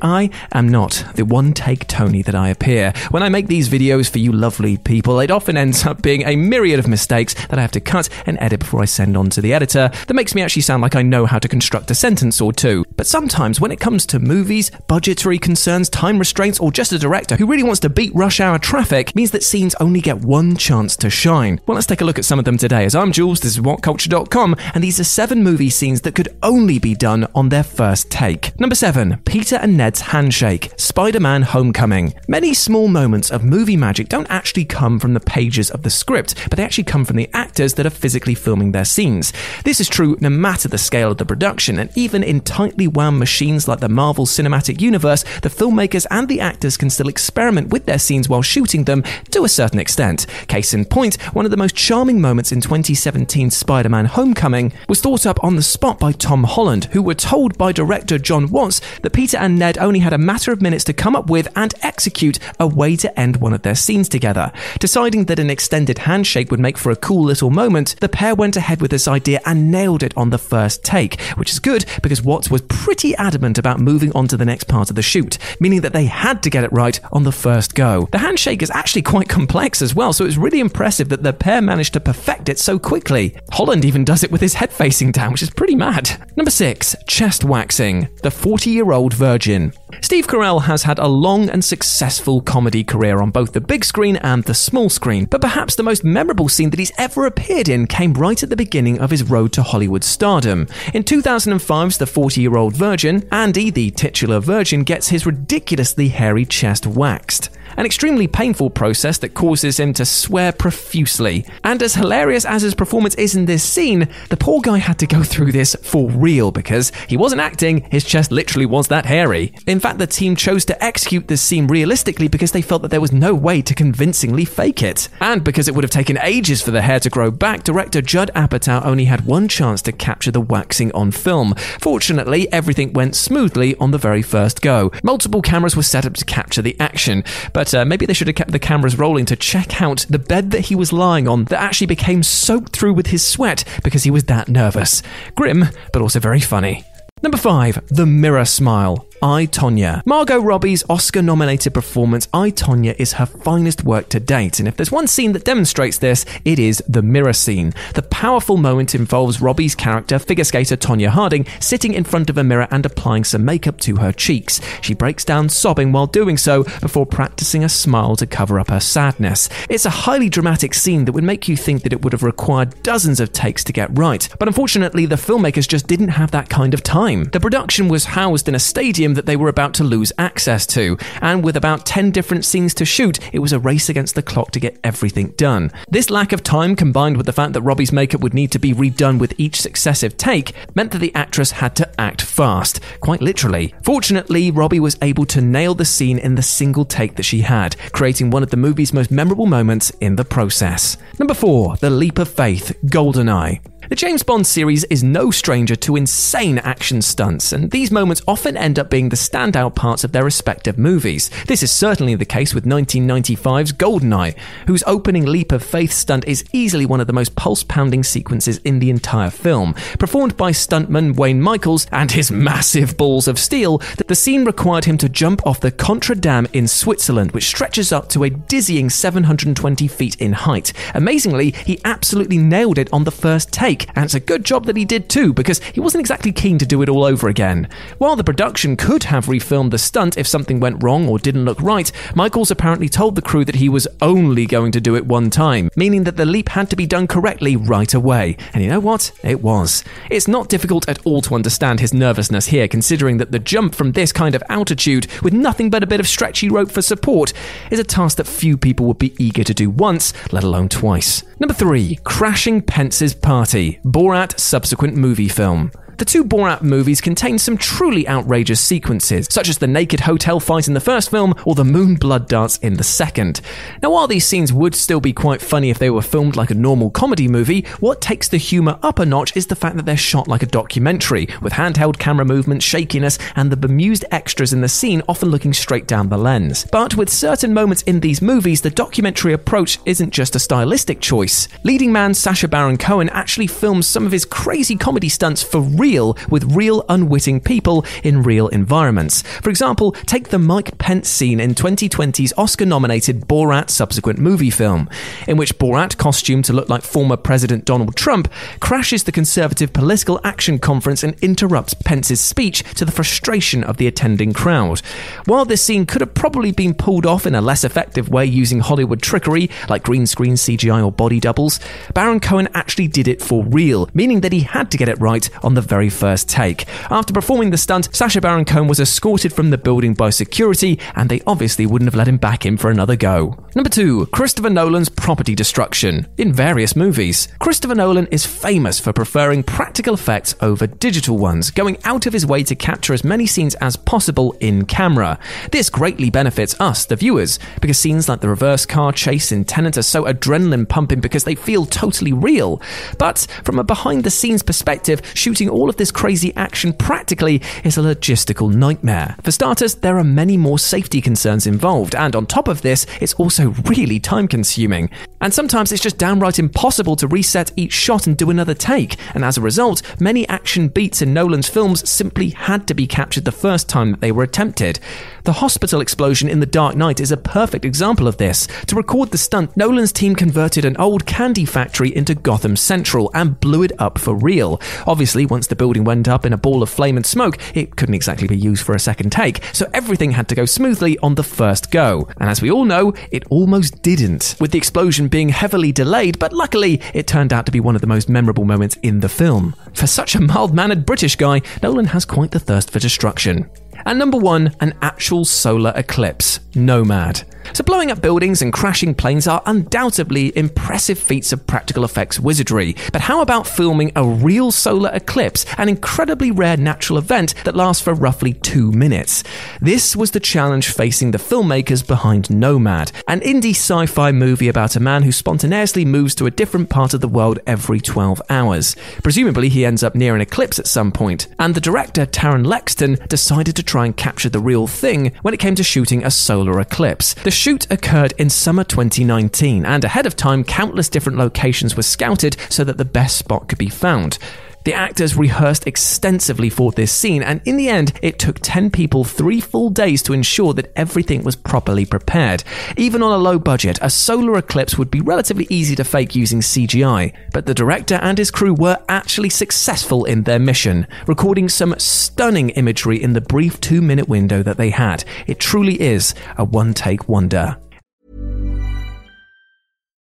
I am not the one take Tony that I appear. When I make these videos for you lovely people, it often ends up being a myriad of mistakes that I have to cut and edit before I send on to the editor that makes me actually sound like I know how to construct a sentence or two. But sometimes when it comes to movies, budgetary concerns, time restraints, or just a director who really wants to beat rush hour traffic, means that scenes only get one chance to shine. Well, let's take a look at some of them today. As I'm Jules, this is WhatCulture.com, and these are seven movie scenes that could only be done on their first take. Number seven, Peter and Ned's handshake, Spider Man Homecoming. Many small moments of movie magic don't actually come from the pages of the script, but they actually come from the actors that are physically filming their scenes. This is true no matter the scale of the production, and even in tightly wound machines like the Marvel Cinematic Universe, the filmmakers and the actors can still experiment with their scenes while shooting them to a certain extent. Case in point, one of the most charming moments in 2017 Spider Man Homecoming was thought up on the spot by Tom Holland, who were told by director Jon Watts that Peter and Ned only had a matter of minutes to come up with and execute a way to end one of their scenes together. Deciding that an extended handshake would make for a cool little moment, the pair went ahead with this idea and nailed it on the first take, which is good because Watts was pretty adamant about moving on to the next part of the shoot, meaning that they had to get it right on the first go. The handshake is actually quite complex as well, so it's really impressive that the pair managed to perfect it so quickly. Holland even does it with his head facing down, which is pretty mad. Number 6. Chest waxing. The 40 year old virgin. Steve Carell has had a long and successful comedy career on both the big screen and the small screen, but perhaps the most memorable scene that he's ever appeared in came right at the beginning of his road to Hollywood stardom. In 2005's The 40 Year Old Virgin, Andy, the titular virgin, gets his ridiculously hairy chest waxed an extremely painful process that causes him to swear profusely. And as hilarious as his performance is in this scene, the poor guy had to go through this for real because he wasn't acting, his chest literally was that hairy. In fact, the team chose to execute this scene realistically because they felt that there was no way to convincingly fake it. And because it would have taken ages for the hair to grow back, director Judd Apatow only had one chance to capture the waxing on film. Fortunately, everything went smoothly on the very first go. Multiple cameras were set up to capture the action, but uh, maybe they should have kept the cameras rolling to check out the bed that he was lying on that actually became soaked through with his sweat because he was that nervous. Grim, but also very funny. Number 5. The Mirror Smile. I, Tonya. Margot Robbie's Oscar nominated performance, I, Tonya, is her finest work to date, and if there's one scene that demonstrates this, it is the mirror scene. The powerful moment involves Robbie's character, figure skater Tonya Harding, sitting in front of a mirror and applying some makeup to her cheeks. She breaks down sobbing while doing so before practicing a smile to cover up her sadness. It's a highly dramatic scene that would make you think that it would have required dozens of takes to get right, but unfortunately, the filmmakers just didn't have that kind of time. The production was housed in a stadium that they were about to lose access to, and with about 10 different scenes to shoot, it was a race against the clock to get everything done. This lack of time, combined with the fact that Robbie's makeup would need to be redone with each successive take, meant that the actress had to act fast, quite literally. Fortunately, Robbie was able to nail the scene in the single take that she had, creating one of the movie's most memorable moments in the process. Number 4, The Leap of Faith, Goldeneye. The James Bond series is no stranger to insane action stunts, and these moments often end up being the standout parts of their respective movies. This is certainly the case with 1995's GoldenEye, whose opening leap of faith stunt is easily one of the most pulse pounding sequences in the entire film. Performed by stuntman Wayne Michaels and his massive balls of steel, the scene required him to jump off the Contra Dam in Switzerland, which stretches up to a dizzying 720 feet in height. Amazingly, he absolutely nailed it on the first take and it's a good job that he did too, because he wasn't exactly keen to do it all over again. While the production could have refilmed the stunt if something went wrong or didn't look right, Michaels apparently told the crew that he was only going to do it one time, meaning that the leap had to be done correctly right away. And you know what? It was. It's not difficult at all to understand his nervousness here, considering that the jump from this kind of altitude, with nothing but a bit of stretchy rope for support, is a task that few people would be eager to do once, let alone twice. Number three, Crashing Pence's Party, Borat subsequent movie film. The two Borat movies contain some truly outrageous sequences, such as the naked hotel fight in the first film or the moon blood dance in the second. Now, while these scenes would still be quite funny if they were filmed like a normal comedy movie, what takes the humour up a notch is the fact that they're shot like a documentary, with handheld camera movement, shakiness, and the bemused extras in the scene often looking straight down the lens. But with certain moments in these movies, the documentary approach isn't just a stylistic choice. Leading man Sacha Baron Cohen actually films some of his crazy comedy stunts for real with real unwitting people in real environments. For example, take the Mike Pence scene in 2020's Oscar nominated Borat subsequent movie film, in which Borat, costumed to look like former President Donald Trump, crashes the conservative political action conference and interrupts Pence's speech to the frustration of the attending crowd. While this scene could have probably been pulled off in a less effective way using Hollywood trickery, like green screen CGI or body doubles, Baron Cohen actually did it for real, meaning that he had to get it right on the very first take. After performing the stunt, Sacha Baron Cohen was escorted from the building by security, and they obviously wouldn't have let him back in for another go. Number two, Christopher Nolan's property destruction in various movies. Christopher Nolan is famous for preferring practical effects over digital ones, going out of his way to capture as many scenes as possible in camera. This greatly benefits us, the viewers, because scenes like the reverse car chase in Tenet are so adrenaline pumping because they feel totally real. But from a behind the scenes perspective, shooting all of this crazy action practically is a logistical nightmare. For starters, there are many more safety concerns involved, and on top of this, it's also really time consuming. And sometimes it's just downright impossible to reset each shot and do another take, and as a result, many action beats in Nolan's films simply had to be captured the first time that they were attempted. The hospital explosion in The Dark Knight is a perfect example of this. To record the stunt, Nolan's team converted an old candy factory into Gotham Central and blew it up for real. Obviously, once the building went up in a ball of flame and smoke, it couldn't exactly be used for a second take, so everything had to go smoothly on the first go. And as we all know, it almost didn't, with the explosion being heavily delayed, but luckily, it turned out to be one of the most memorable moments in the film. For such a mild mannered British guy, Nolan has quite the thirst for destruction. And number one, an actual solar eclipse, Nomad. So, blowing up buildings and crashing planes are undoubtedly impressive feats of practical effects wizardry. But how about filming a real solar eclipse, an incredibly rare natural event that lasts for roughly two minutes? This was the challenge facing the filmmakers behind Nomad, an indie sci fi movie about a man who spontaneously moves to a different part of the world every 12 hours. Presumably, he ends up near an eclipse at some point, and the director, Taron Lexton, decided to try and capture the real thing when it came to shooting a solar eclipse. The shoot occurred in summer 2019, and ahead of time, countless different locations were scouted so that the best spot could be found. The actors rehearsed extensively for this scene, and in the end, it took 10 people three full days to ensure that everything was properly prepared. Even on a low budget, a solar eclipse would be relatively easy to fake using CGI, but the director and his crew were actually successful in their mission, recording some stunning imagery in the brief two minute window that they had. It truly is a one take wonder.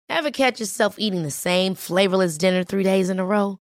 Ever catch yourself eating the same flavorless dinner three days in a row?